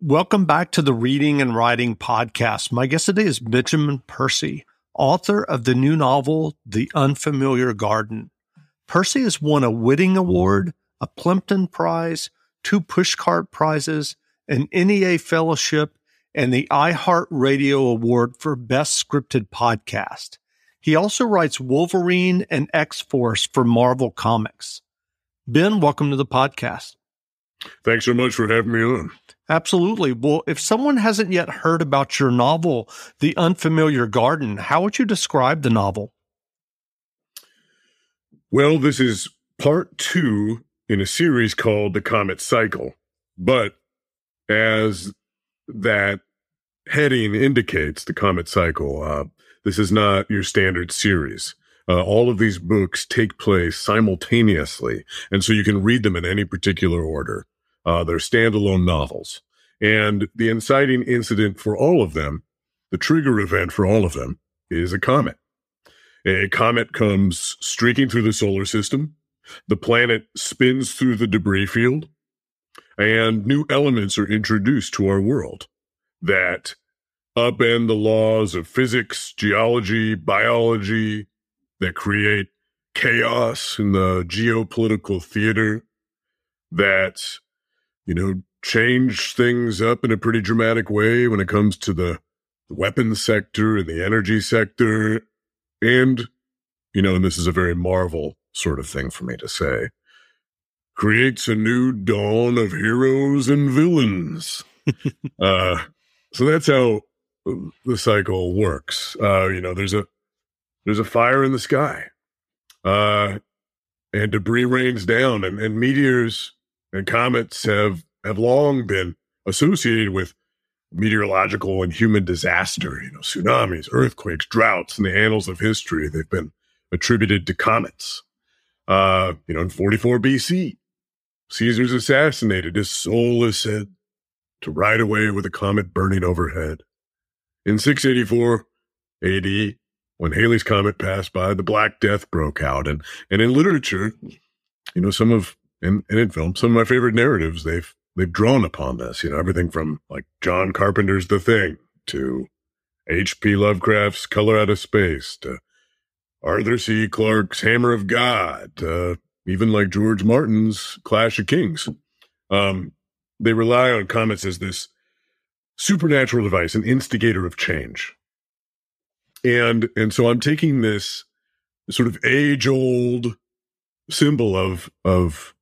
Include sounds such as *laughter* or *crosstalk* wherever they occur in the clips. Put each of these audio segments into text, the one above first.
Welcome back to the Reading and Writing Podcast. My guest today is Benjamin Percy, author of the new novel, The Unfamiliar Garden. Percy has won a Whiting Award, a Plimpton Prize, two Pushcart Prizes, an NEA Fellowship, and the iHeartRadio Award for Best Scripted Podcast. He also writes Wolverine and X Force for Marvel Comics. Ben, welcome to the podcast. Thanks so much for having me on. Absolutely. Well, if someone hasn't yet heard about your novel, The Unfamiliar Garden, how would you describe the novel? Well, this is part two in a series called The Comet Cycle. But as that heading indicates, The Comet Cycle, uh, this is not your standard series. Uh, all of these books take place simultaneously, and so you can read them in any particular order. Uh, they're standalone novels. And the inciting incident for all of them, the trigger event for all of them, is a comet. A comet comes streaking through the solar system. The planet spins through the debris field, and new elements are introduced to our world that upend the laws of physics, geology, biology, that create chaos in the geopolitical theater, that you know, change things up in a pretty dramatic way when it comes to the, the weapons sector and the energy sector. And, you know, and this is a very Marvel sort of thing for me to say, creates a new dawn of heroes and villains. *laughs* uh, so that's how the cycle works. Uh, you know, there's a there's a fire in the sky, uh, and debris rains down, and, and meteors and comets have have long been associated with meteorological and human disaster, you know, tsunamis, earthquakes, droughts in the annals of history. They've been attributed to comets. Uh, you know, in 44 BC, Caesar's assassinated. His soul is said to ride away with a comet burning overhead. In 684 AD, when Halley's Comet passed by, the Black Death broke out. And, and in literature, you know, some of and, and in film, some of my favorite narratives they've they've drawn upon this. You know, everything from like John Carpenter's The Thing to H.P. Lovecraft's Color Out of Space to Arthur C. Clarke's Hammer of God, to even like George Martin's Clash of Kings. Um, they rely on comets as this supernatural device, an instigator of change. And and so I'm taking this sort of age old symbol of of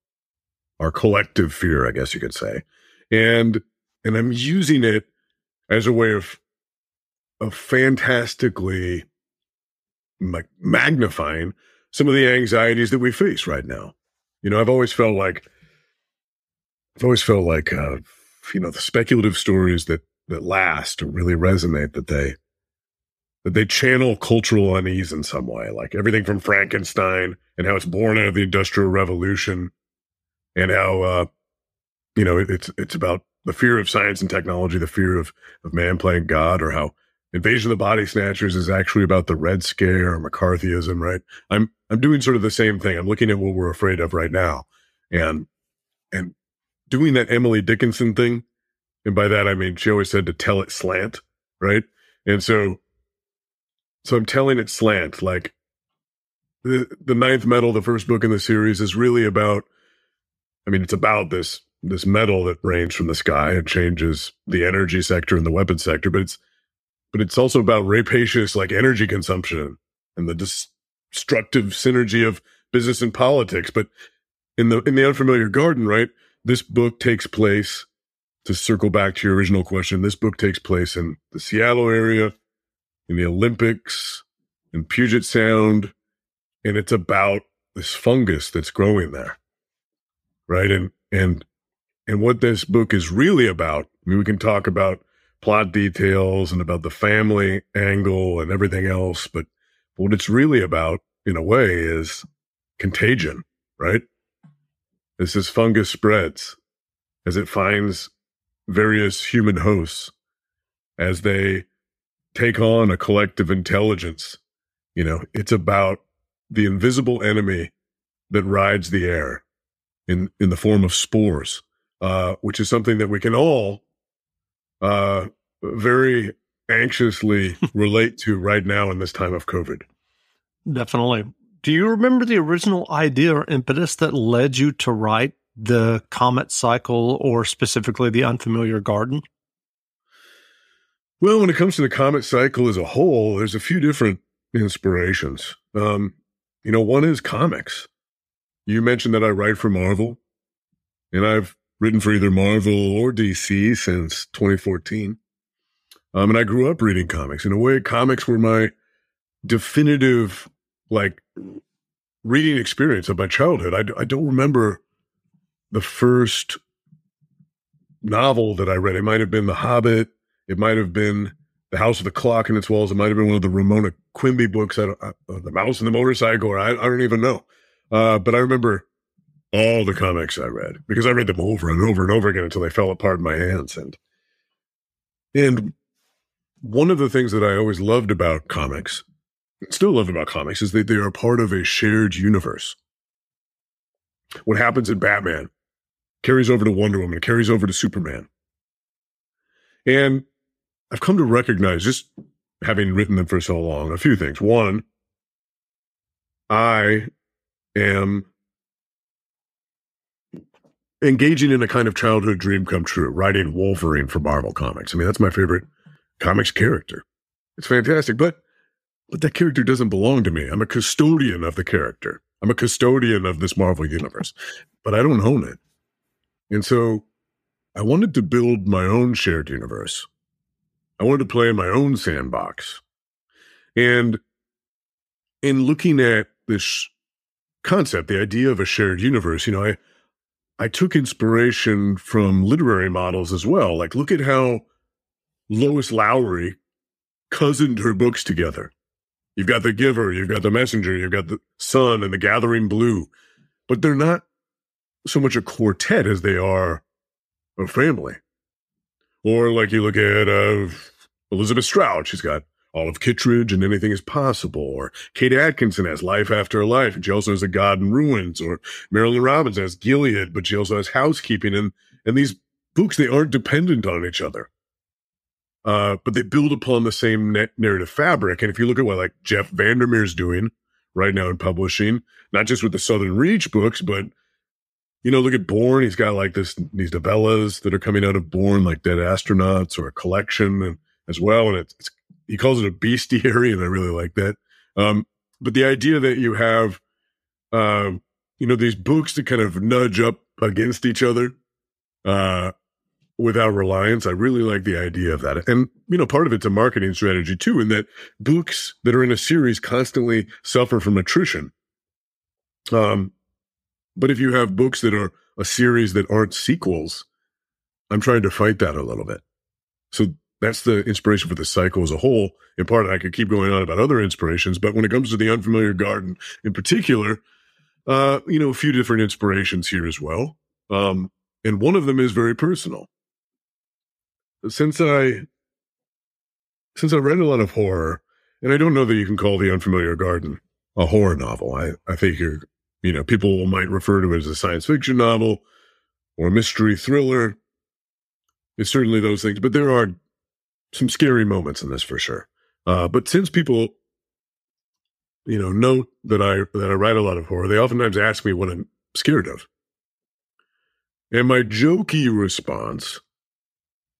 our collective fear, I guess you could say. And and I'm using it as a way of of fantastically magnifying some of the anxieties that we face right now. You know, I've always felt like I've always felt like uh, you know the speculative stories that that last or really resonate that they that they channel cultural unease in some way, like everything from Frankenstein and how it's born out of the Industrial Revolution and how uh, you know it, it's it's about the fear of science and technology, the fear of of man playing God, or how Invasion of the Body Snatchers is actually about the Red Scare or McCarthyism, right? I'm I'm doing sort of the same thing. I'm looking at what we're afraid of right now, and and doing that Emily Dickinson thing, and by that I mean she always said to tell it slant, right? And so so I'm telling it slant, like the the ninth metal, the first book in the series, is really about I mean, it's about this this metal that rains from the sky and changes the energy sector and the weapon sector, but it's but it's also about rapacious like energy consumption and the destructive synergy of business and politics. But in the in the unfamiliar garden, right? This book takes place to circle back to your original question. This book takes place in the Seattle area, in the Olympics, in Puget Sound, and it's about this fungus that's growing there right? And and and what this book is really about. I mean, we can talk about plot details and about the family angle and everything else, but what it's really about, in a way, is contagion, right? This fungus spreads, as it finds various human hosts, as they take on a collective intelligence. You know, it's about the invisible enemy that rides the air in in the form of spores, uh, which is something that we can all uh, very anxiously *laughs* relate to right now in this time of COVID. Definitely. Do you remember the original idea or impetus that led you to write the Comet Cycle or specifically the Unfamiliar Garden? Well, when it comes to the Comet Cycle as a whole, there's a few different inspirations. Um, you know, one is comics. You mentioned that I write for Marvel, and I've written for either Marvel or DC since 2014. Um, and I grew up reading comics. In a way, comics were my definitive, like, reading experience of my childhood. I, I don't remember the first novel that I read. It might have been The Hobbit. It might have been The House of the Clock in its Walls. It might have been one of the Ramona Quimby books, I uh, The Mouse and the Motorcycle, or I, I don't even know. Uh, but I remember all the comics I read because I read them over and over and over again until they fell apart in my hands. And and one of the things that I always loved about comics, still love about comics, is that they are part of a shared universe. What happens in Batman carries over to Wonder Woman, carries over to Superman. And I've come to recognize, just having written them for so long, a few things. One, I am engaging in a kind of childhood dream come true, writing Wolverine for Marvel Comics. I mean, that's my favorite comics character. It's fantastic, but but that character doesn't belong to me. I'm a custodian of the character. I'm a custodian of this Marvel universe, but I don't own it. And so I wanted to build my own shared universe. I wanted to play in my own sandbox. And in looking at this concept, the idea of a shared universe, you know, I I took inspiration from literary models as well. Like look at how Lois Lowry cousined her books together. You've got the giver, you've got the messenger, you've got the son and the gathering blue, but they're not so much a quartet as they are a family. Or like you look at uh, Elizabeth Strout, she's got Olive Kitteridge and Anything is Possible. Or Kate Atkinson has Life After Life, and she also has A God in Ruins. Or Marilynne Robinson has Gilead, but she also has Housekeeping. And, and these books, they aren't dependent on each other uh, but they build upon the same narrative fabric. And if you look at what like Jeff Vandermeer's doing right now in publishing, not just with the Southern Reach books, but you know, look at Borne. He's got like this these novellas that are coming out of Borne, like Dead Astronauts, or a collection and, as well. And it's, it's he calls it a bestiary, *laughs* and I really like that. Um, but the idea that you have, uh, you know, these books that kind of nudge up against each other, uh, without reliance. I really like the idea of that. And, you know, part of it's a marketing strategy too, in that books that are in a series constantly suffer from attrition. Um, but if you have books that are a series that aren't sequels, I'm trying to fight that a little bit. So that's the inspiration for the cycle as a whole. In part, I could keep going on about other inspirations, but when it comes to the unfamiliar garden in particular, uh, you know, a few different inspirations here as well. Um, and one of them is very personal since I since I read a lot of horror, and I don't know that you can call The Unfamiliar Garden a horror novel. I, I think you're, you know, people might refer to it as a science fiction novel or a mystery thriller. It's certainly those things, but there are some scary moments in this for sure. Uh, but since people, you know, know that I that I write a lot of horror, they oftentimes ask me what I'm scared of. And my jokey response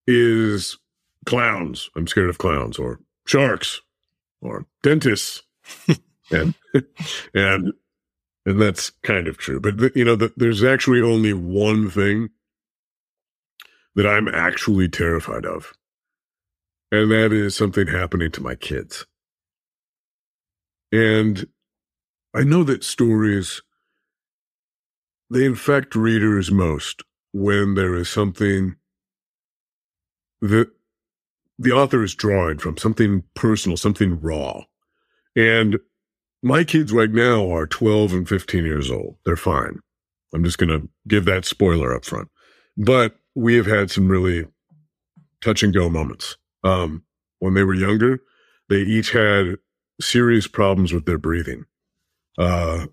is clowns. I'm scared of clowns or sharks or dentists. *laughs* and and and that's kind of true. But you know, the, there's actually only one thing that I'm actually terrified of, and that is something happening to my kids. And I know that stories they infect readers most when there is something the the author is drawing from something personal, something raw. And my kids right now are 12 and 15 years old. They're fine. I'm just going to give that spoiler up front. But we have had some really touch and go moments. Um, when they were younger, they each had serious problems with their breathing. Uh,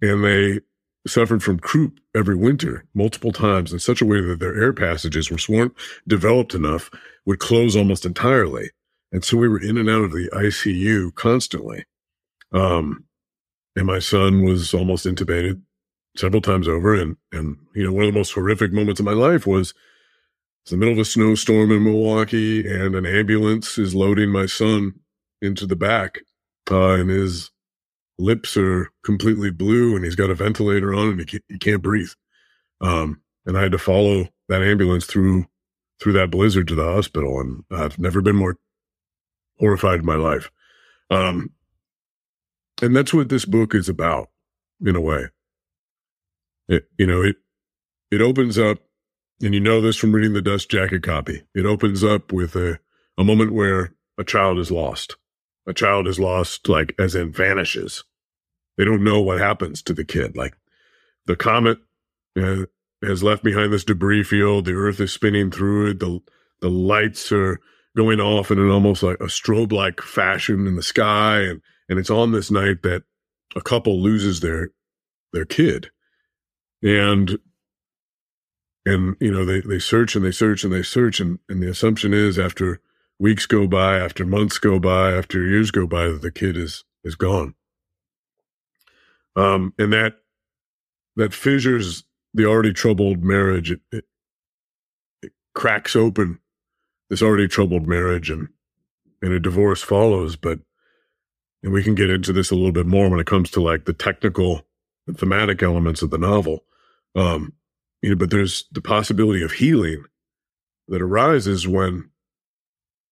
and they suffered from croup every winter, multiple times, in such a way that their air passages were weren't developed enough would close almost entirely. And so we were in and out of the ICU constantly. Um, and my son was almost intubated several times over. And, and, you know, one of the most horrific moments of my life was it's the middle of a snowstorm in Milwaukee and an ambulance is loading my son into the back. Uh, and his lips are completely blue and he's got a ventilator on and he can't, he can't breathe. Um, and I had to follow that ambulance through, through that blizzard to the hospital. And I've never been more horrified in my life. Um, and that's what this book is about in a way. It, you know, it, it opens up, and you know this from reading the dust jacket copy. It opens up with a, a moment where a child is lost. A child is lost, like as in vanishes. They don't know what happens to the kid. Like the comet uh, has left behind this debris field. The earth is spinning through it. The, the lights are going off in an almost like a strobe like fashion in the sky. And, and it's on this night that a couple loses their, their kid and and you know they they search and they search and they search and and the assumption is after weeks go by after months go by after years go by that the kid is is gone. Um and that that fissures the already troubled marriage. It, it, it cracks open this already troubled marriage and and a divorce follows but and we can get into this a little bit more when it comes to like the technical and thematic elements of the novel. Um, you know, but there's the possibility of healing that arises when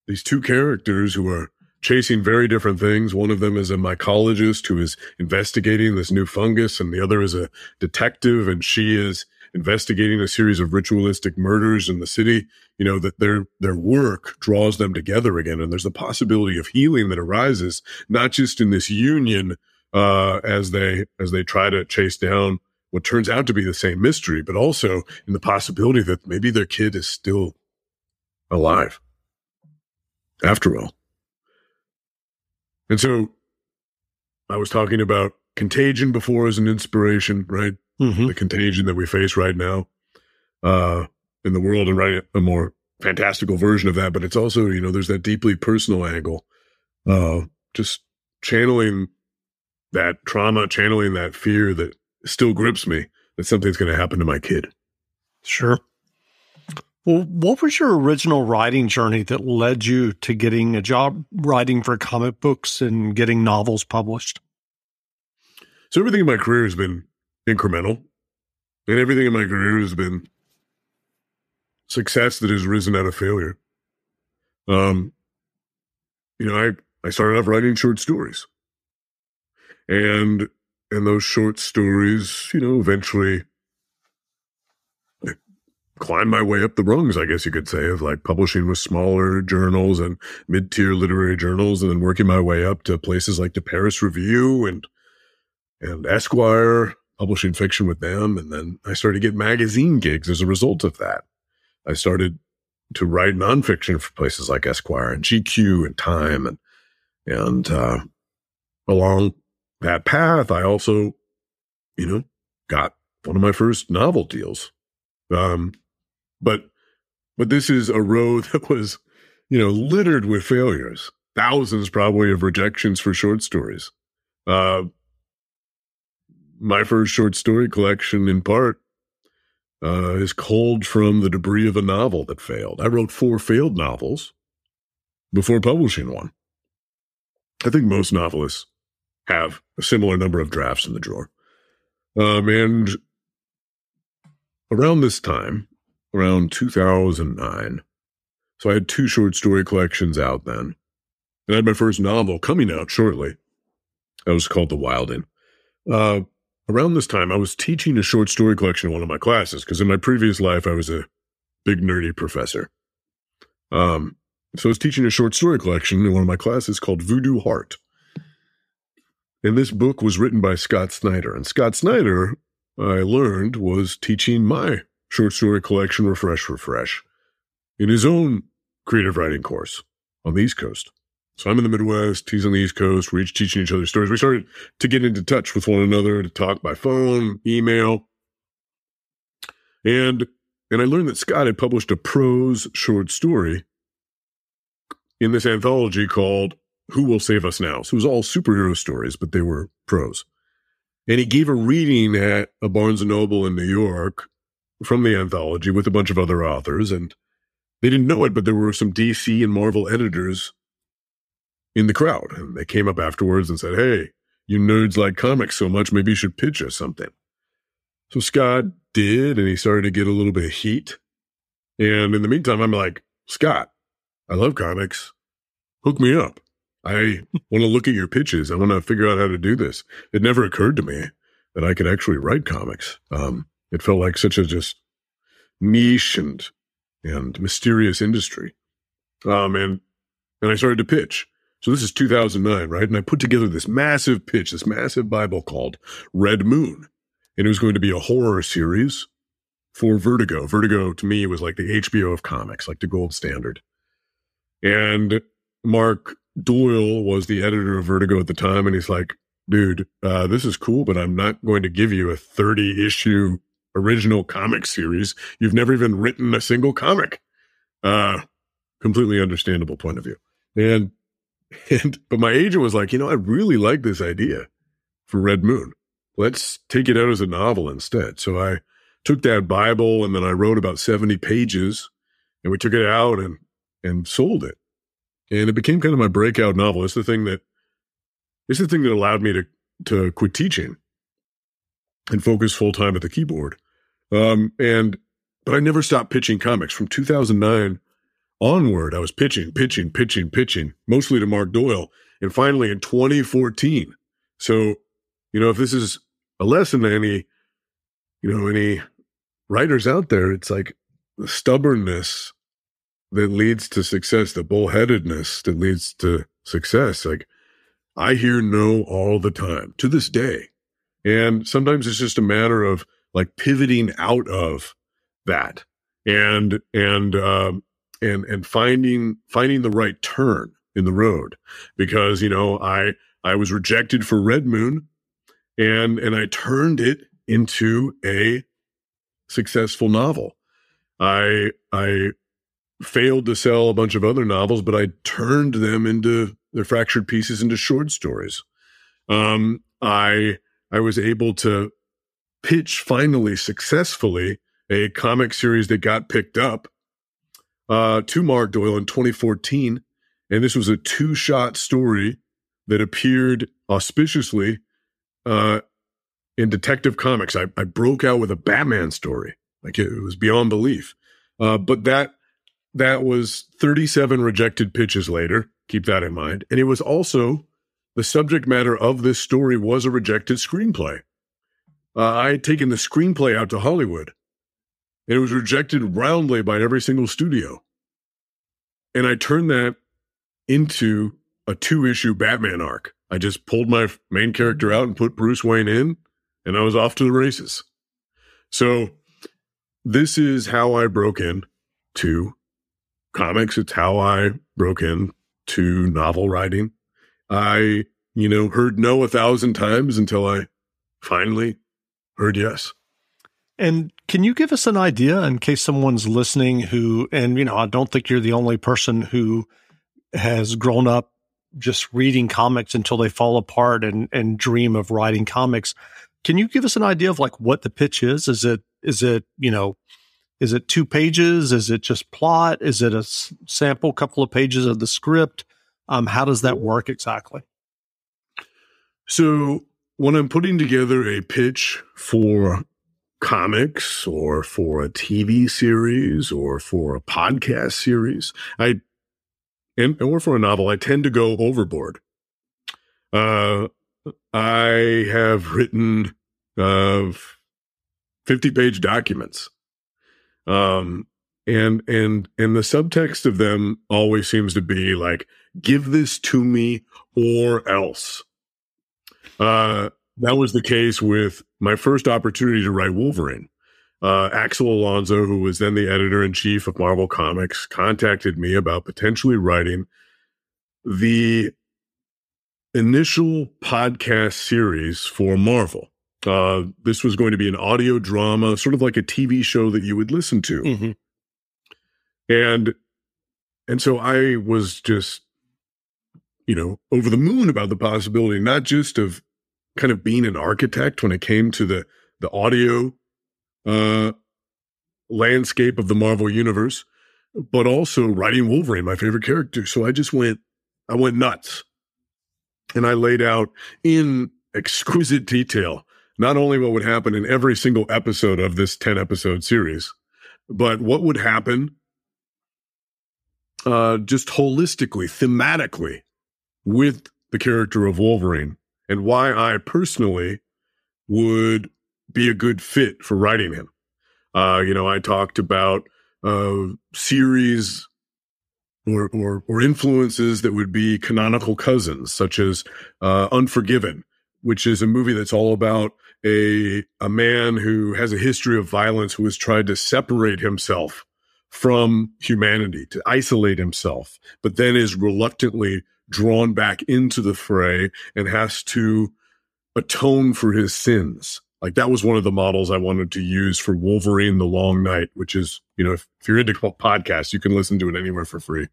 these two characters who are chasing very different things. One of them is a mycologist who is investigating this new fungus, and the other is a detective, and she is investigating a series of ritualistic murders in the city. You know that their their work draws them together again, and there's a possibility of healing that arises not just in this union uh, as they as they try to chase down what turns out to be the same mystery, but also in the possibility that maybe their kid is still alive after all. And so I was talking about contagion before as an inspiration, right? Mm-hmm. The contagion that we face right now uh, in the world and write a more fantastical version of that. But it's also, you know, there's that deeply personal angle. Uh, just channeling that trauma, channeling that fear that still grips me that something's going to happen to my kid. Sure. Well, what was your original writing journey that led you to getting a job writing for comic books and getting novels published? So, everything in my career has been incremental, and everything in my career has been success that has risen out of failure. Um, you know, I, I started off writing short stories. And and those short stories, you know, eventually climbed my way up the rungs, I guess you could say, of like publishing with smaller journals and mid tier literary journals, and then working my way up to places like the Paris Review and and Esquire, publishing fiction with them. And then I started to get magazine gigs as a result of that. I started to write nonfiction for places like Esquire and GQ and Time and and uh, along that path, I also, you know, got one of my first novel deals. Um, but, but this is a road *laughs* that was, you know, littered with failures, thousands probably of rejections for short stories. Uh, my first short story collection, in part, uh, is culled from the debris of a novel that failed. I wrote four failed novels before publishing one. I think most novelists have a similar number of drafts in the drawer. Um, and around this time, around 2009, so I had two short story collections out then. And I had my first novel coming out shortly. That was called The Wilding. Uh, around this time, I was teaching a short story collection in one of my classes because in my previous life, I was a big nerdy professor. Um, so I was teaching a short story collection in one of my classes called Voodoo Heart. And this book was written by Scott Snyder. And Scott Snyder, I learned, was teaching my short story collection, Refresh Refresh, in his own creative writing course on the East Coast. So I'm in the Midwest, he's on the East Coast, we're each teaching each other stories. We started to get into touch with one another, to talk by phone, email. And and I learned that Scott had published a prose short story in this anthology called Who Will Save Us Now? So it was all superhero stories, but they were prose. And he gave a reading at a Barnes and Noble in New York from the anthology with a bunch of other authors. And they didn't know it, but there were some DC and Marvel editors in the crowd. And they came up afterwards and said, Hey, you nerds like comics so much, maybe you should pitch us something. So Scott did, and he started to get a little bit of heat. And in the meantime, I'm like, Scott, I love comics. Hook me up. I want to look at your pitches. I want to figure out how to do this. It never occurred to me that I could actually write comics. Um, it felt like such a just niche and and mysterious industry. Um, and and I started to pitch. So this is 2009, right? And I put together this massive pitch, this massive Bible called Red Moon, and it was going to be a horror series for Vertigo. Vertigo to me was like the HBO of comics, like the gold standard. And Mark Doyle was the editor of Vertigo at the time, and he's like, dude, uh, this is cool, but I'm not going to give you a 30 issue original comic series. You've never even written a single comic. Uh, completely understandable point of view. And, *laughs* and, but my agent was like, you know, I really like this idea for Red Moon. Let's take it out as a novel instead. So I took that Bible and then I wrote about 70 pages and we took it out and, and sold it. And it became kind of my breakout novel. It's the thing that, it's the thing that allowed me to, to quit teaching and focus full time at the keyboard. Um, and, but I never stopped pitching comics from 2009 onward. I was pitching, pitching, pitching, pitching, mostly to Mark Doyle. And finally in 2014. So, you know, if this is a lesson to any, you know, any writers out there, it's like the stubbornness that leads to success, the bullheadedness that leads to success. Like I hear no all the time to this day. And sometimes it's just a matter of like pivoting out of that and, and, um, and, and finding, finding the right turn in the road because, you know, I, I was rejected for Red Moon and, and I turned it into a successful novel. I, I failed to sell a bunch of other novels, but I turned them into their fractured pieces into short stories. Um, I I was able to pitch finally successfully a comic series that got picked up uh, to Mark Doyle in 2014. And this was a two shot story that appeared auspiciously uh, in Detective Comics. I, I, broke out with a Batman story. Like it, it was beyond belief. Uh, but that that was 37 rejected pitches later. Keep that in mind. And it was also the subject matter of this story was a rejected screenplay. Uh, I had taken the screenplay out to Hollywood, and it was rejected roundly by every single studio. And I turned that into a two issue Batman arc. I just pulled my main character out and put Bruce Wayne in, and I was off to the races. So, this is how I broke in to comics. It's how I broke in to novel writing. I, you know, heard no a thousand times until I finally heard yes. And can you give us an idea in case someone's listening who, and, you know, I don't think you're the only person who has grown up just reading comics until they fall apart and, and dream of writing comics. Can you give us an idea of like what the pitch is? Is it, is it, you know, is it two pages? Is it just plot? Is it a sample couple of pages of the script? Um, how does that work exactly? So when I'm putting together a pitch for comics or for a TV series or for a podcast series, I and or for a novel, I tend to go overboard. Uh, I have written uh, 50 page documents um, and and and the subtext of them always seems to be like, "Give this to me, or else." Uh, that was the case with my first opportunity to write Wolverine. Uh, Axel Alonso, who was then the editor in chief of Marvel Comics, contacted me about potentially writing the initial podcast series for Marvel. Uh, this was going to be an audio drama, sort of like a TV show that you would listen to. Mm-hmm. And and so I was just, you know, over the moon about the possibility, not just of kind of being an architect when it came to the the audio uh, landscape of the Marvel universe, but also writing Wolverine, my favorite character. So I just went, I went nuts, and I laid out in *laughs* exquisite detail not only what would happen in every single episode of this 10 episode series, but what would happen uh, just holistically, thematically with the character of Wolverine and why I personally would be a good fit for writing him. Uh, you know, I talked about uh, series or, or, or influences that would be canonical cousins, such as uh, Unforgiven, which is a movie that's all about a a man who has a history of violence who has tried to separate himself from humanity, to isolate himself, but then is reluctantly drawn back into the fray and has to atone for his sins. Like that was one of the models I wanted to use for Wolverine the Long Night, which is, you know, if, if you're into podcasts, you can listen to it anywhere for free.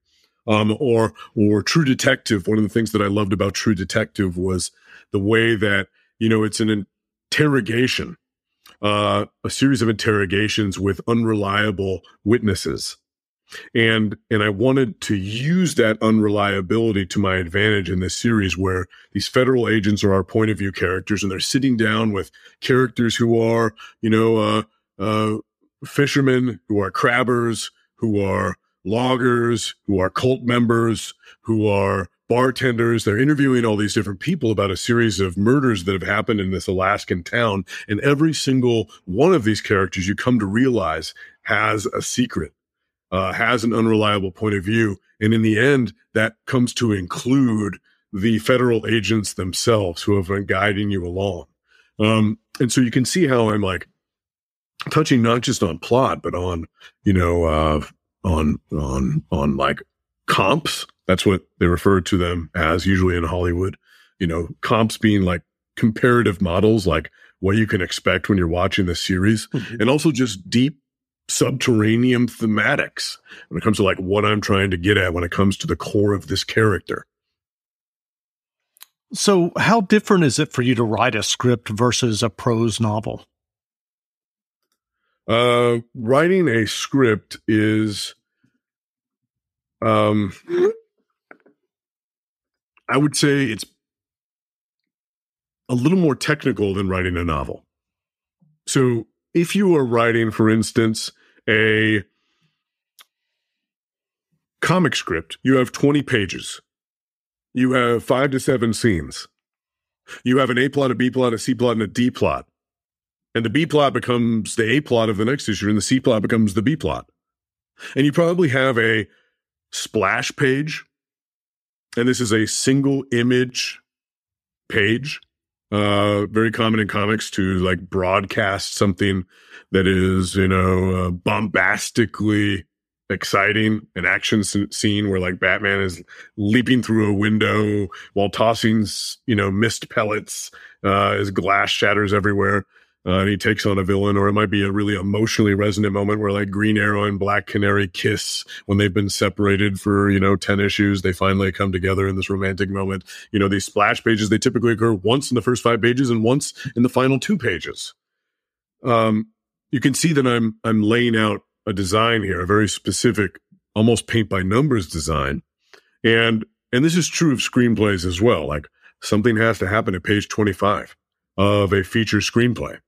Um, or or True Detective. One of the things that I loved about True Detective was the way that, you know, it's an interrogation, uh, a series of interrogations with unreliable witnesses. And and I wanted to use that unreliability to my advantage in this series where these federal agents are our point of view characters and they're sitting down with characters who are, you know, uh, uh, fishermen, who are crabbers, who are loggers, who are cult members, who are bartenders. They're interviewing all these different people about a series of murders that have happened in this Alaskan town. And every single one of these characters you come to realize has a secret, uh, has an unreliable point of view. And in the end, that comes to include the federal agents themselves who have been guiding you along. Um, and so you can see how I'm like touching not just on plot, but on, you know, uh, on, on, on like comps that's what they refer to them as usually in Hollywood. You know, comps being like comparative models, like what you can expect when you're watching the series, mm-hmm. and also just deep subterranean thematics when it comes to like what I'm trying to get at when it comes to the core of this character. So, how different is it for you to write a script versus a prose novel? Uh, writing a script is um I would say it's a little more technical than writing a novel. So if you are writing, for instance, a comic script, you have 20 pages. You have five to seven scenes. You have an A plot, a B plot, a C plot, and a D plot. And the B plot becomes the A plot of the next issue, and the C plot becomes the B plot. And you probably have a splash page and this is a single image page uh very common in comics to like broadcast something that is you know uh, bombastically exciting. An action scene where like batman is leaping through a window while tossing you know mist pellets uh as glass shatters everywhere uh, and he takes on a villain, or it might be a really emotionally resonant moment where like Green Arrow and Black Canary kiss when they've been separated for, you know, 10 issues. They finally come together in this romantic moment. You know, these splash pages, they typically occur once in the first five pages and once in the final two pages. Um, you can see that I'm, I'm laying out a design here, a very specific, almost paint by numbers design. And, and this is true of screenplays as well. Like something has to happen at page 25 of a feature screenplay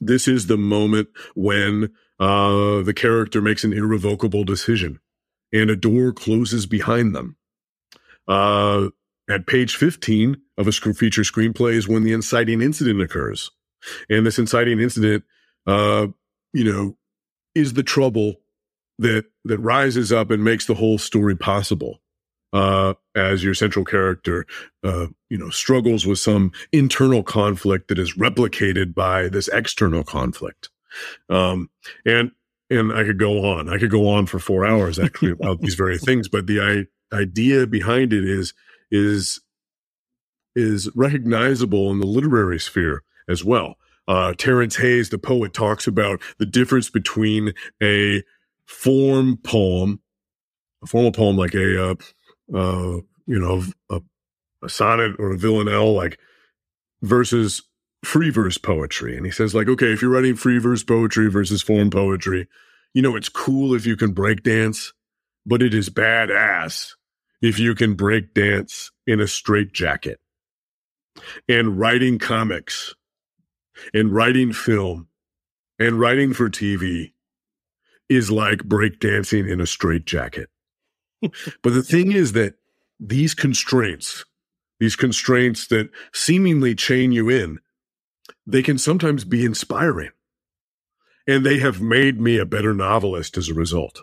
this is the moment when uh, the character makes an irrevocable decision and a door closes behind them. Uh, at page 15 of a feature screenplay is when the inciting incident occurs. And this inciting incident, uh, you know, is the trouble that, that rises up and makes the whole story possible uh, as your central character, uh, you know, struggles with some internal conflict that is replicated by this external conflict. Um, and and I could go on. I could go on for four hours actually about these very *laughs* things. But the I- idea behind it is is is recognizable in the literary sphere as well. Uh, Terrence Hayes, the poet, talks about the difference between a form poem a formal poem like a, uh, uh, you know, a, a sonnet or a villanelle, like versus free verse poetry. And he says, like, okay, if you're writing free verse poetry versus form poetry, you know, it's cool if you can break dance, but it is badass if you can break dance in a straight jacket. And writing comics and writing film and writing for TV is like breakdancing in a straitjacket. But the thing is that these constraints, these constraints that seemingly chain you in, they can sometimes be inspiring. And they have made me a better novelist as a result.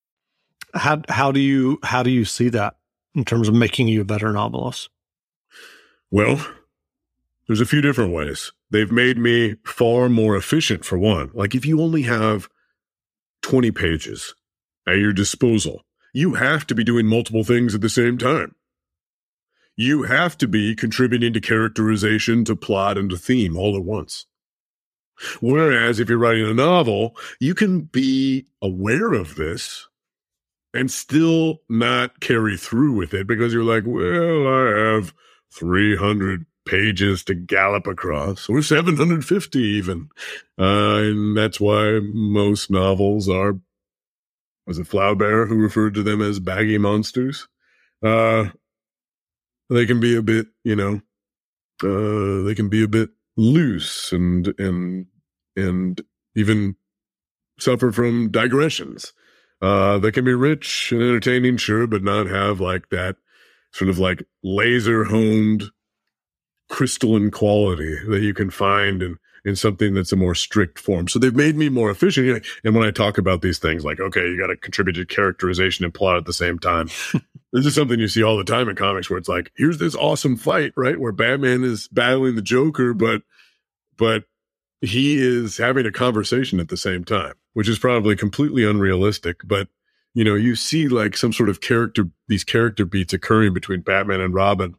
How how do you how do you see that in terms of making you a better novelist? Well, there's a few different ways. They've made me far more efficient for one. Like if you only have 20 pages at your disposal, you have to be doing multiple things at the same time. You have to be contributing to characterization, to plot, and to theme all at once. Whereas if you're writing a novel, you can be aware of this and still not carry through with it because you're like, well, I have 300 pages to gallop across, or 750 even. Uh, and that's why most novels are, was it Flaubert who referred to them as baggy monsters? Uh, they can be a bit, you know, uh, they can be a bit loose and, and, and even suffer from digressions. Uh, they can be rich and entertaining, sure, but not have like that sort of like laser honed crystalline quality that you can find in in something that's a more strict form. So they've made me more efficient. And when I talk about these things, like, okay, you got to contribute to characterization and plot at the same time. *laughs* this is something you see all the time in comics where it's like, here's this awesome fight, right? Where Batman is battling the Joker, but, but he is having a conversation at the same time, which is probably completely unrealistic. But, you know, you see like some sort of character, these character beats occurring between Batman and Robin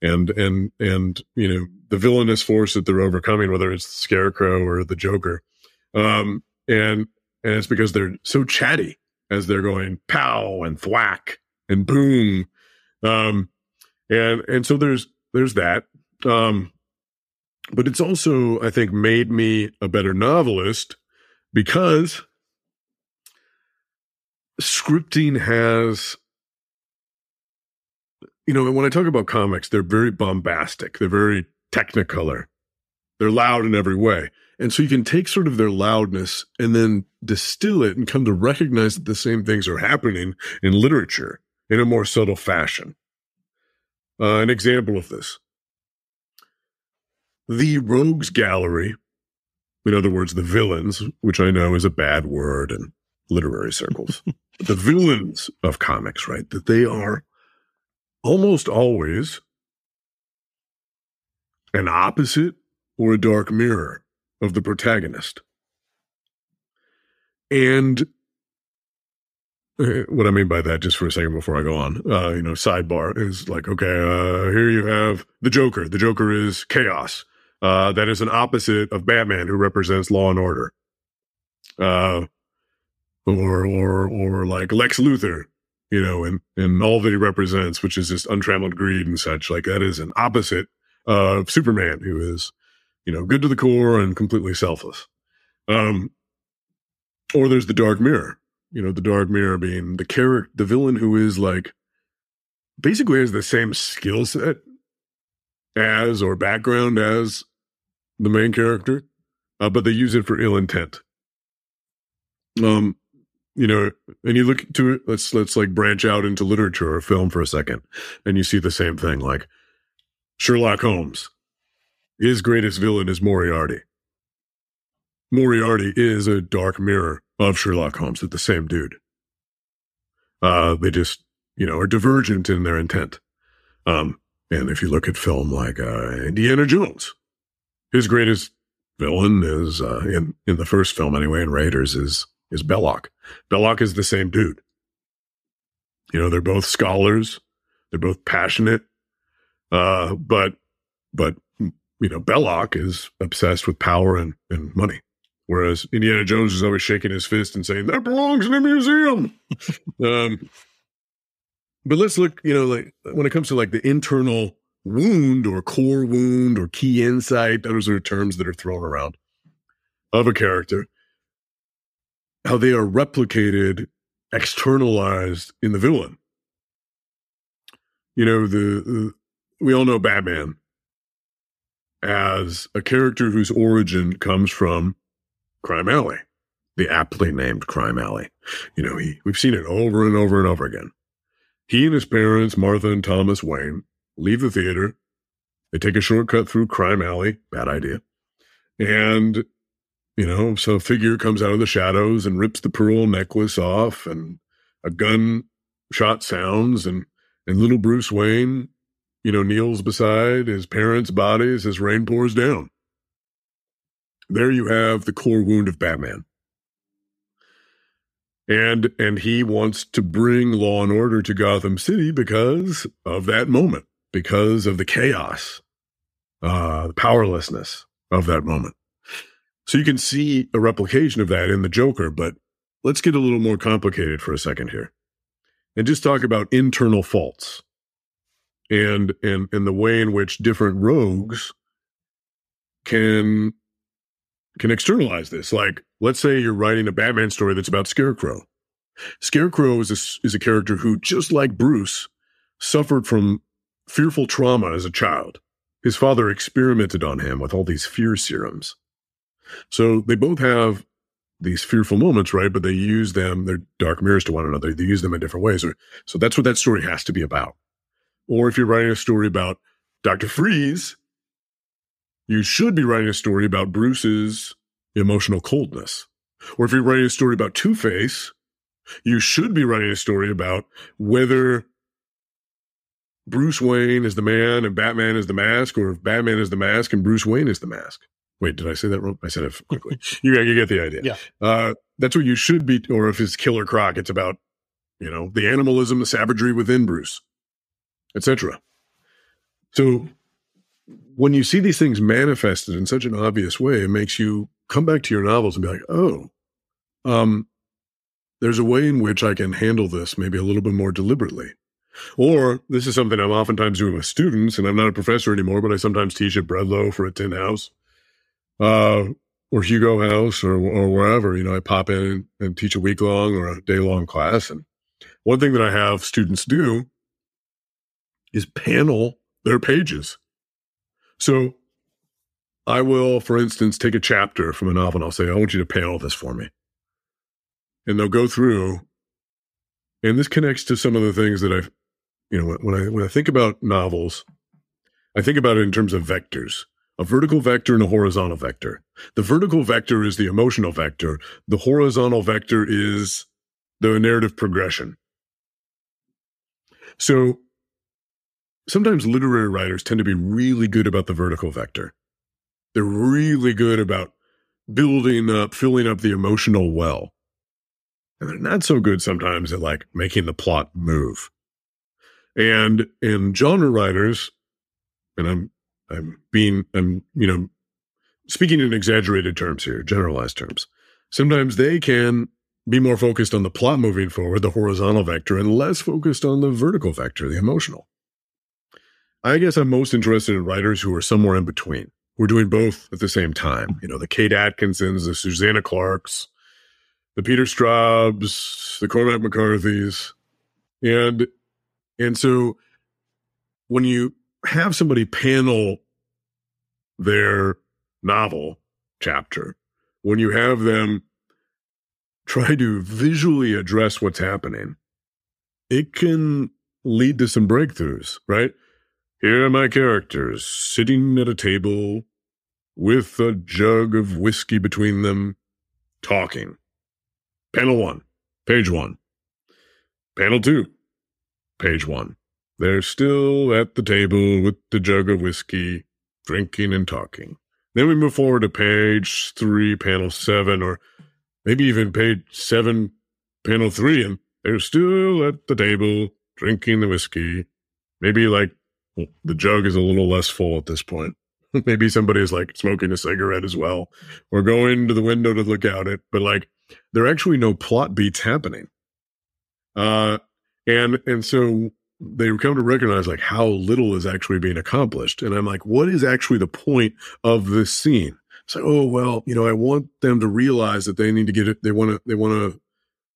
and, and, and, you know, the villainous force that they're overcoming, whether it's the Scarecrow or the Joker. Um, and, and it's because they're so chatty as they're going pow and thwack and boom. Um, and, and so there's, there's that. Um, but it's also, I think, made me a better novelist because scripting has, you know, when I talk about comics, they're very bombastic, they're very technicolor, they're loud in every way. And so you can take sort of their loudness and then distill it and come to recognize that the same things are happening in literature in a more subtle fashion. Uh, an example of this the rogues gallery, in other words, the villains, which I know is a bad word in literary circles, *laughs* the villains of comics, right? That they are almost always an opposite or a dark mirror of the protagonist. And uh, what I mean by that, just for a second before I go on, uh, you know, sidebar is like, okay, uh, here you have the Joker. The Joker is chaos uh, that is an opposite of Batman, who represents law and order. Uh, or or or like Lex Luthor, you know, and and all that he represents, which is just untrammeled greed and such. Like that is an opposite of Superman, who is, you know, good to the core and completely selfless. Um, or there's the Dark Mirror, you know, the Dark Mirror being the character, the villain who is like basically has the same skill set as or background as the main character, uh, but they use it for ill intent. Um, you know, and you look to it. Let's let's like branch out into literature or film for a second, and you see the same thing. Like Sherlock Holmes, his greatest villain is Moriarty. Moriarty is a dark mirror of Sherlock Holmes. They're the same dude. Uh, they just, you know, are divergent in their intent. Um, and if you look at film like uh, Indiana Jones, his greatest villain is uh, in in the first film anyway, in Raiders is is Belloq. Belloq is the same dude. You know, they're both scholars, they're both passionate, uh, but but you know, Belloq is obsessed with power and, and money. Whereas Indiana Jones is always shaking his fist and saying, that belongs in a museum. *laughs* um, but let's look, you know, like when it comes to like the internal wound or core wound or key insight, those are terms that are thrown around of a character, how they are replicated, externalized in the villain. You know, the, the we all know Batman as a character whose origin comes from Crime Alley, the aptly named Crime Alley. You know, he, we've seen it over and over and over again. He and his parents, Martha and Thomas Wayne, leave the theater. They take a shortcut through Crime Alley. Bad idea. And, you know, so a figure comes out of the shadows and rips the pearl necklace off, and a gun shot sounds, and, and little Bruce Wayne you know, kneels beside his parents' bodies as rain pours down. There you have the core wound of Batman. And and he wants to bring law and order to Gotham City because of that moment, because of the chaos, uh, the powerlessness of that moment. So you can see a replication of that in the Joker, but let's get a little more complicated for a second here and just talk about internal faults and and and the way in which different rogues can can externalize this. Like, let's say you're writing a Batman story that's about Scarecrow. Scarecrow is a, is a character who, just like Bruce, suffered from fearful trauma as a child. His father experimented on him with all these fear serums. So they both have these fearful moments, right? But they use them, they're dark mirrors to one another. They use them in different ways. So that's what that story has to be about. Or if you're writing a story about Dr. Freeze, you should be writing a story about Bruce's emotional coldness. Or if you're writing a story about Two Face, you should be writing a story about whether Bruce Wayne is the man and Batman is the mask, or if Batman is the mask and Bruce Wayne is the mask. Wait, did I say that wrong? I said it quickly. *laughs* you, you get the idea. Yeah. Uh, that's what you should be. Or if it's Killer Croc, it's about, you know, the animalism, the savagery within Bruce etc. So when you see these things manifested in such an obvious way, it makes you come back to your novels and be like, oh, um, there's a way in which I can handle this maybe a little bit more deliberately. Or this is something I'm oftentimes doing with students, and I'm not a professor anymore, but I sometimes teach at Breadloaf for a Tin House, uh, or Hugo House, or, or wherever. You know, I pop in and teach a week long or a day long class. And one thing that I have students do is panel their pages. So I will, for instance, take a chapter from a novel and I'll say, I want you to panel this for me. And they'll go through. And this connects to some of the things that I've, you know, when I when I think about novels, I think about it in terms of vectors. A vertical vector and a horizontal vector. The vertical vector is the emotional vector. The horizontal vector is the narrative progression. So sometimes literary writers tend to be really good about the vertical vector. They're really good about building up, filling up the emotional well. And they're not so good sometimes at like making the plot move. And in genre writers, and I'm I'm being I'm, you know, speaking in exaggerated terms here, generalized terms. Sometimes they can be more focused on the plot moving forward, the horizontal vector, and less focused on the vertical vector, the emotional. I guess I'm most interested in writers who are somewhere in between. We're doing both at the same time. You know, the Kate Atkinsons, the Susanna Clarkes, the Peter Straubs, the Cormac McCarthy's, and and so when you have somebody panel their novel chapter, when you have them try to visually address what's happening, it can lead to some breakthroughs, right? Here are my characters sitting at a table with a jug of whiskey between them, talking. Panel one, page one. Panel two, page one. They're still at the table with the jug of whiskey, drinking and talking. Then we move forward to page three, panel seven, or maybe even page seven, panel three, and they're still at the table drinking the whiskey. Maybe like well, the jug is a little less full at this point. *laughs* maybe somebody is like smoking a cigarette as well, or going to the window to look out it. But like, there are actually no plot beats happening. Uh, and and so they come to recognize like how little is actually being accomplished. And I'm like, what is actually the point of this scene? It's like, oh well, you know, I want them to realize that they need to get it. They want to they want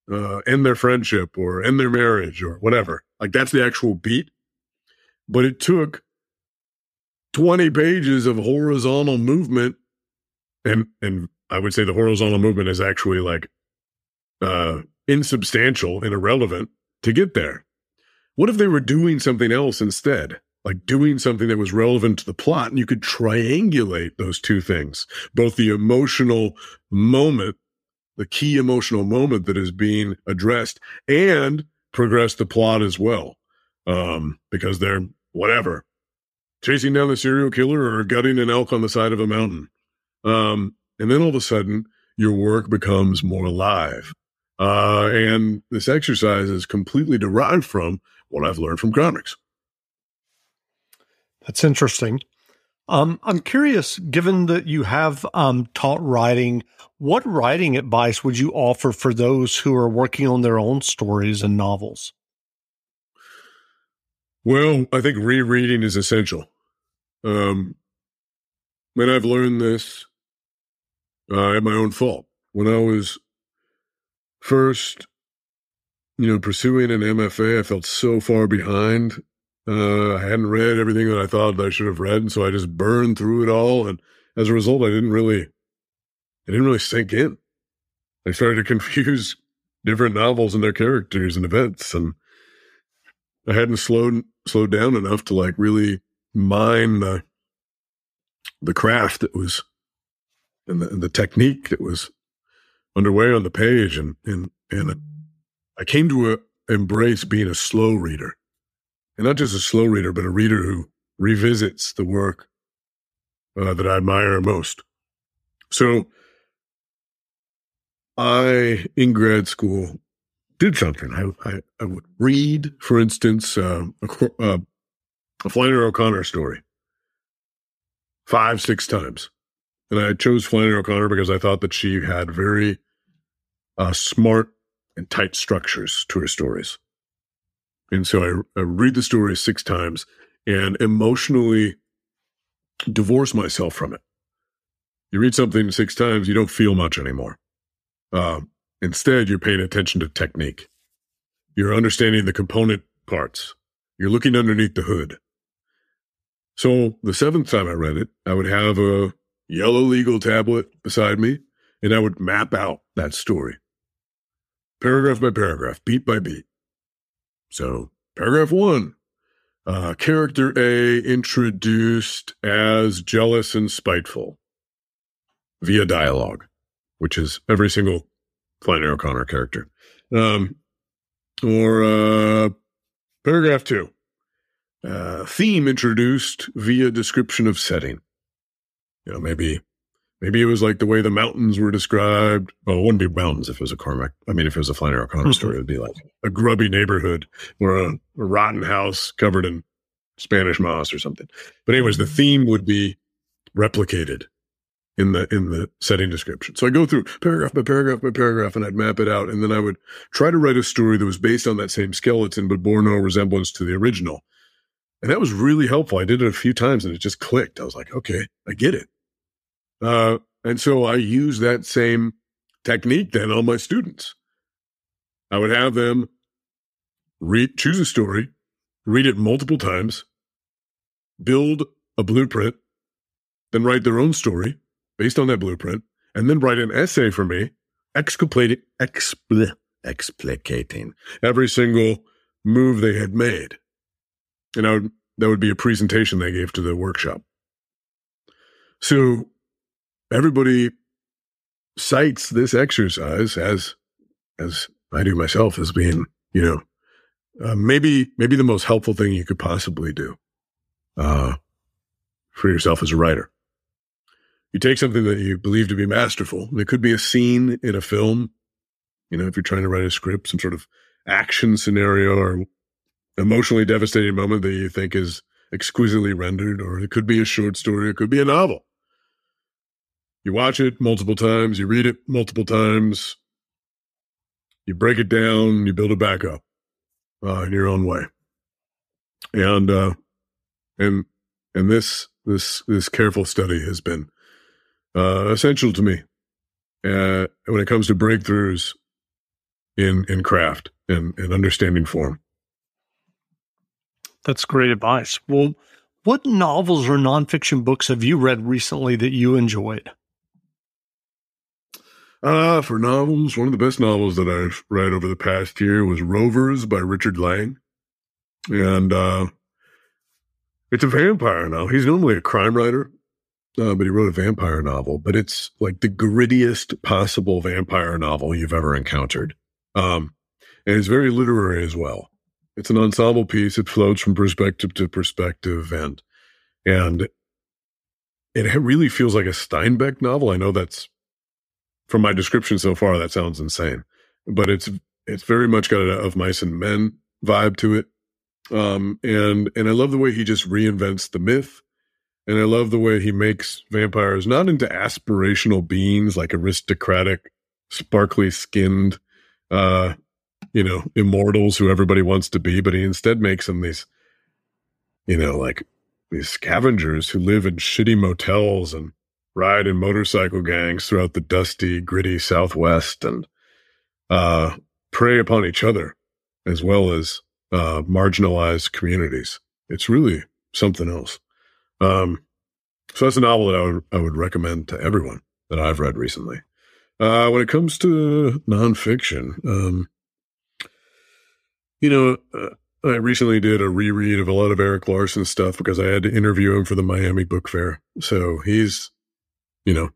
to uh, end their friendship or end their marriage or whatever. Like that's the actual beat. But it took 20 pages of horizontal movement and and I would say the horizontal movement is actually like uh insubstantial and irrelevant to get there. What if they were doing something else instead? Like doing something that was relevant to the plot and you could triangulate those two things, both the emotional moment, the key emotional moment that is being addressed and progress the plot as well. Um, because they're whatever, chasing down the serial killer or gutting an elk on the side of a mountain. Um, and then all of a sudden your work becomes more alive. Uh, and this exercise is completely derived from what I've learned from comics. That's interesting. Um, I'm curious, given that you have um, taught writing, what writing advice would you offer for those who are working on their own stories and novels? Well, I think rereading is essential. Um, and I've learned this uh, at my own fault. When I was first you know, pursuing an MFA, I felt so far behind. Uh, I hadn't read everything that I thought I should have read, and so I just burned through it all. And as a result, I didn't really, I didn't really sink in. I started to confuse *laughs* different novels and their characters and events, and I hadn't slowed slowed down enough to like really mine the the craft that was and the, and the technique that was underway on the page, and and and I came to a, embrace being a slow reader. And not just a slow reader, but a reader who revisits the work uh, that I admire most. So I, in grad school, did something. I, I, I would read, for instance, uh, a, uh, a Flannery O'Connor story five, six times. And I chose Flannery O'Connor because I thought that she had very uh, smart and tight structures to her stories. And so I, I read the story six times and emotionally divorce myself from it. You read something six times, you don't feel much anymore. Uh, instead, you're paying attention to technique. You're understanding the component parts. You're looking underneath the hood. So the seventh time I read it, I would have a yellow legal tablet beside me and I would map out that story paragraph by paragraph, beat by beat. So, paragraph one uh, character A introduced as jealous and spiteful via dialogue, which is every single Flannery O'Connor character. Um, or uh, paragraph two uh, theme introduced via description of setting. You know, maybe Maybe it was like the way the mountains were described. Well, it wouldn't be mountains if it was a Cormac. I mean, if it was a Flannery O'Connor mm-hmm. story, it would be like a grubby neighborhood or a, a, rotten house covered in Spanish moss or something. But anyways, the theme would be replicated in the in the setting description. So I go through paragraph by paragraph by paragraph and I'd map it out. And then I would try to write a story that was based on that same skeleton, but bore no resemblance to the original. And that was really helpful. I did it a few times and it just clicked. I was like, okay, I get it. Uh, and so I use that same technique then on my students. I would have them read, choose a story, read it multiple times, build a blueprint, then write their own story based on that blueprint, and then write an essay for me, explicating, expl- explicating every single move they had made. And I would, that would be a presentation they gave to the workshop. So everybody cites this exercise as, as I do myself, as being, you know, uh, maybe maybe the most helpful thing you could possibly do uh, for yourself as a writer. You take something that you believe to be masterful. It could be a scene in a film. You know, if you're trying to write a script, some sort of action scenario or emotionally devastating moment that you think is exquisitely rendered, or it could be a short story, it could be a novel. You watch it multiple times, you read it multiple times, you break it down, you build it back up uh, in your own way. And uh, and and this this this careful study has been uh, essential to me uh, when it comes to breakthroughs in in craft and, and understanding form. That's great advice. Well, what novels or nonfiction books have you read recently that you enjoyed? Uh, for novels, one of the best novels that I've read over the past year was Rovers by Richard Lange. And uh, it's a vampire novel. He's normally a crime writer, uh, but he wrote a vampire novel. But it's like the grittiest possible vampire novel you've ever encountered. Um, and it's very literary as well. It's an ensemble piece. It floats from perspective to perspective, and and it really feels like a Steinbeck novel. I know that's from my description so far, that sounds insane, but it's it's very much got a of mice and men vibe to it. Um, and and I love the way he just reinvents the myth, and I love the way he makes vampires not into aspirational beings like aristocratic, sparkly skinned, uh, you know, immortals who everybody wants to be, but he instead makes them these, you know, like these scavengers who live in shitty motels and ride in motorcycle gangs throughout the dusty, gritty Southwest and uh, prey upon each other as well as uh, marginalized communities. It's really something else. Um, so that's a novel that I would, I would recommend to everyone that I've read recently. Uh, when it comes to nonfiction, um, you know, uh, I recently did a reread of a lot of Erik Larson stuff because I had to interview him for the Miami Book Fair. So he's you know,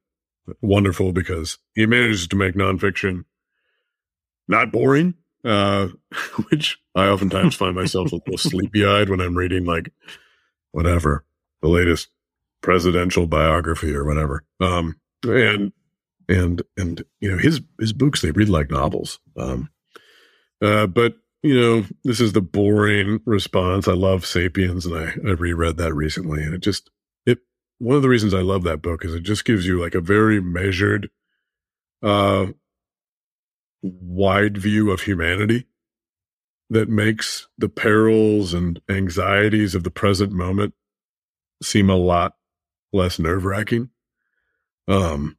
wonderful because he manages to make nonfiction not boring, uh, *laughs* which I oftentimes find myself a little sleepy eyed when I'm reading like whatever the latest presidential biography or whatever. Um, and and and you know his his books they read like novels. Um, uh, but you know this is the boring response. I love *Sapiens* and I I reread that recently, and it just one of the reasons I love that book is it just gives you like a very measured, uh, wide view of humanity that makes the perils and anxieties of the present moment seem a lot less nerve wracking. Um,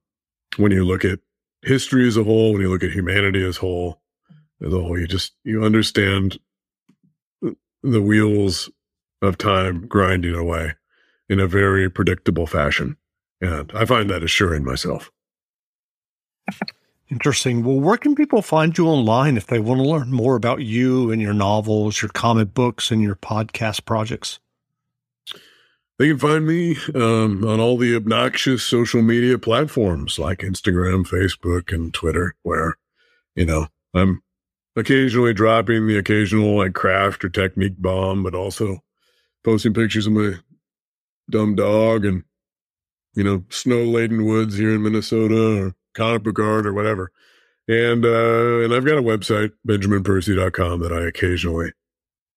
when you look at history as a whole, when you look at humanity as whole, as a whole, you just, you understand the wheels of time grinding away in a very predictable fashion. And I find that assuring myself. Interesting. Well, where can people find you online if they want to learn more about you and your novels, your comic books, and your podcast projects? They can find me um, on all the obnoxious social media platforms like Instagram, Facebook, and Twitter, where, you know, I'm occasionally dropping the occasional like craft or technique bomb, but also posting pictures of my dumb dog and, you know, snow laden woods here in Minnesota or book art or whatever. And, uh, and I've got a website, benjaminpercy.com that I occasionally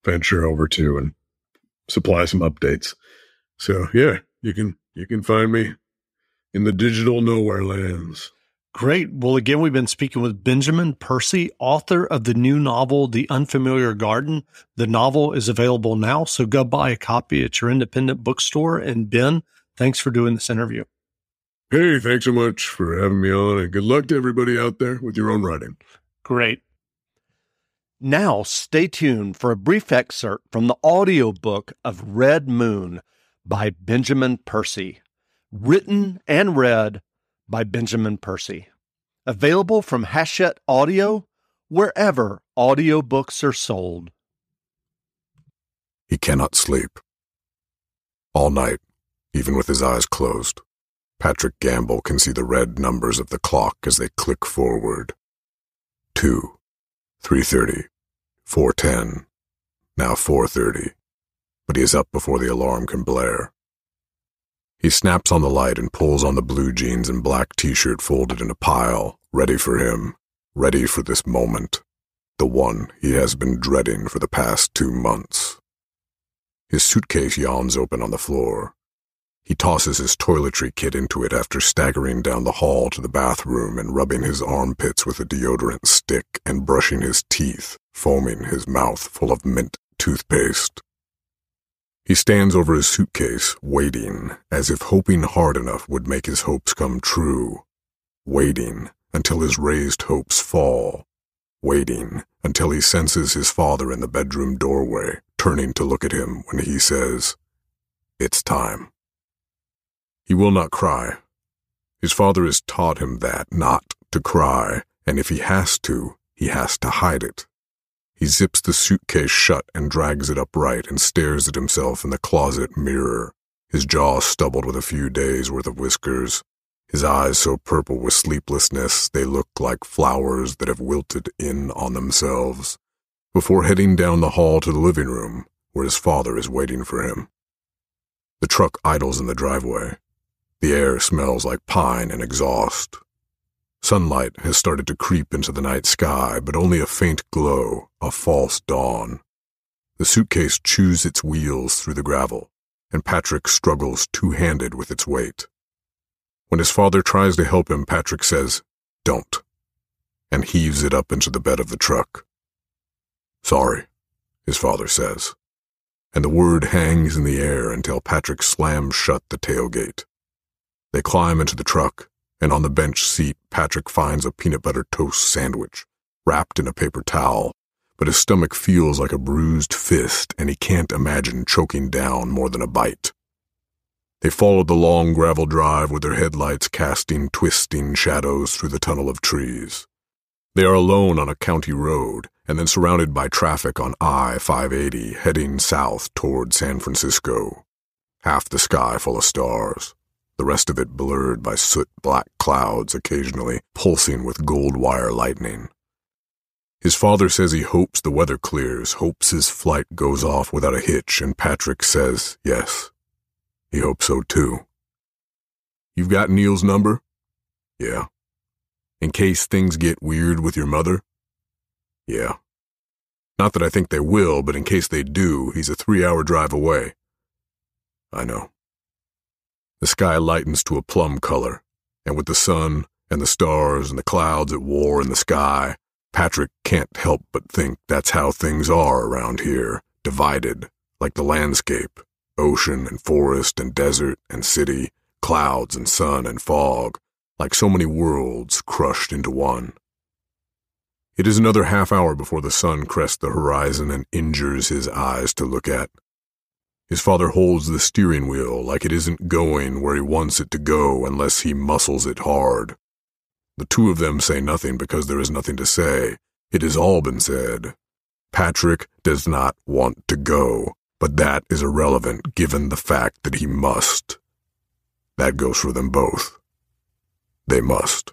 venture over to and supply some updates. So yeah, you can, you can find me in the digital nowhere lands. Great. Well, again, we've been speaking with Benjamin Percy, author of the new novel, The Unfamiliar Garden. The novel is available now, so go buy a copy at your independent bookstore. And Ben, thanks for doing this interview. Hey, thanks so much for having me on, and good luck to everybody out there with your own writing. Great. Now, stay tuned for a brief excerpt from the audiobook of Red Moon by Benjamin Percy, written and read by Benjamin Percy. Available from Hachette Audio, wherever audiobooks are sold. He cannot sleep. All night, even with his eyes closed, Patrick Gamble can see the red numbers of the clock as they click forward. Two, three thirty, four ten, now four thirty, but he is up before the alarm can blare. He snaps on the light and pulls on the blue jeans and black t-shirt folded in a pile, ready for him, ready for this moment, the one he has been dreading for the past two months. His suitcase yawns open on the floor. He tosses his toiletry kit into it after staggering down the hall to the bathroom and rubbing his armpits with a deodorant stick and brushing his teeth, foaming his mouth full of mint toothpaste. He stands over his suitcase, waiting, as if hoping hard enough would make his hopes come true. Waiting until his raised hopes fall. Waiting until he senses his father in the bedroom doorway, turning to look at him when he says, It's time. He will not cry. His father has taught him that not to cry, and if he has to, he has to hide it. He zips the suitcase shut and drags it upright and stares at himself in the closet mirror, his jaw stubbled with a few days' worth of whiskers, his eyes so purple with sleeplessness they look like flowers that have wilted in on themselves, before heading down the hall to the living room, where his father is waiting for him. The truck idles in the driveway. The air smells like pine and exhaust. Sunlight has started to creep into the night sky, but only a faint glow, a false dawn. The suitcase chews its wheels through the gravel, and Patrick struggles two-handed with its weight. When his father tries to help him, Patrick says, Don't, and heaves it up into the bed of the truck. Sorry, his father says, and the word hangs in the air until Patrick slams shut the tailgate. They climb into the truck, and on the bench seat, Patrick finds a peanut butter toast sandwich, wrapped in a paper towel, but his stomach feels like a bruised fist, and he can't imagine choking down more than a bite. They follow the long gravel drive with their headlights casting twisting shadows through the tunnel of trees. They are alone on a county road, and then surrounded by traffic on I-580 heading south toward San Francisco. Half the sky full of stars the rest of it blurred by soot-black clouds occasionally pulsing with gold wire lightning. His father says he hopes the weather clears, hopes his flight goes off without a hitch, and Patrick says yes. He hopes so too. You've got Neil's number? Yeah. In case things get weird with your mother? Yeah. Not that I think they will, but in case they do, he's a three hour drive away. I know. The sky lightens to a plum color, and with the sun and the stars and the clouds at war in the sky, Patrick can't help but think that's how things are around here, divided, like the landscape, ocean and forest and desert and city, clouds and sun and fog, like so many worlds crushed into one. It is another half hour before the sun crests the horizon and injures his eyes to look at. His father holds the steering wheel like it isn't going where he wants it to go unless he muscles it hard. The two of them say nothing because there is nothing to say. It has all been said. Patrick does not want to go, but that is irrelevant given the fact that he must. That goes for them both. They must.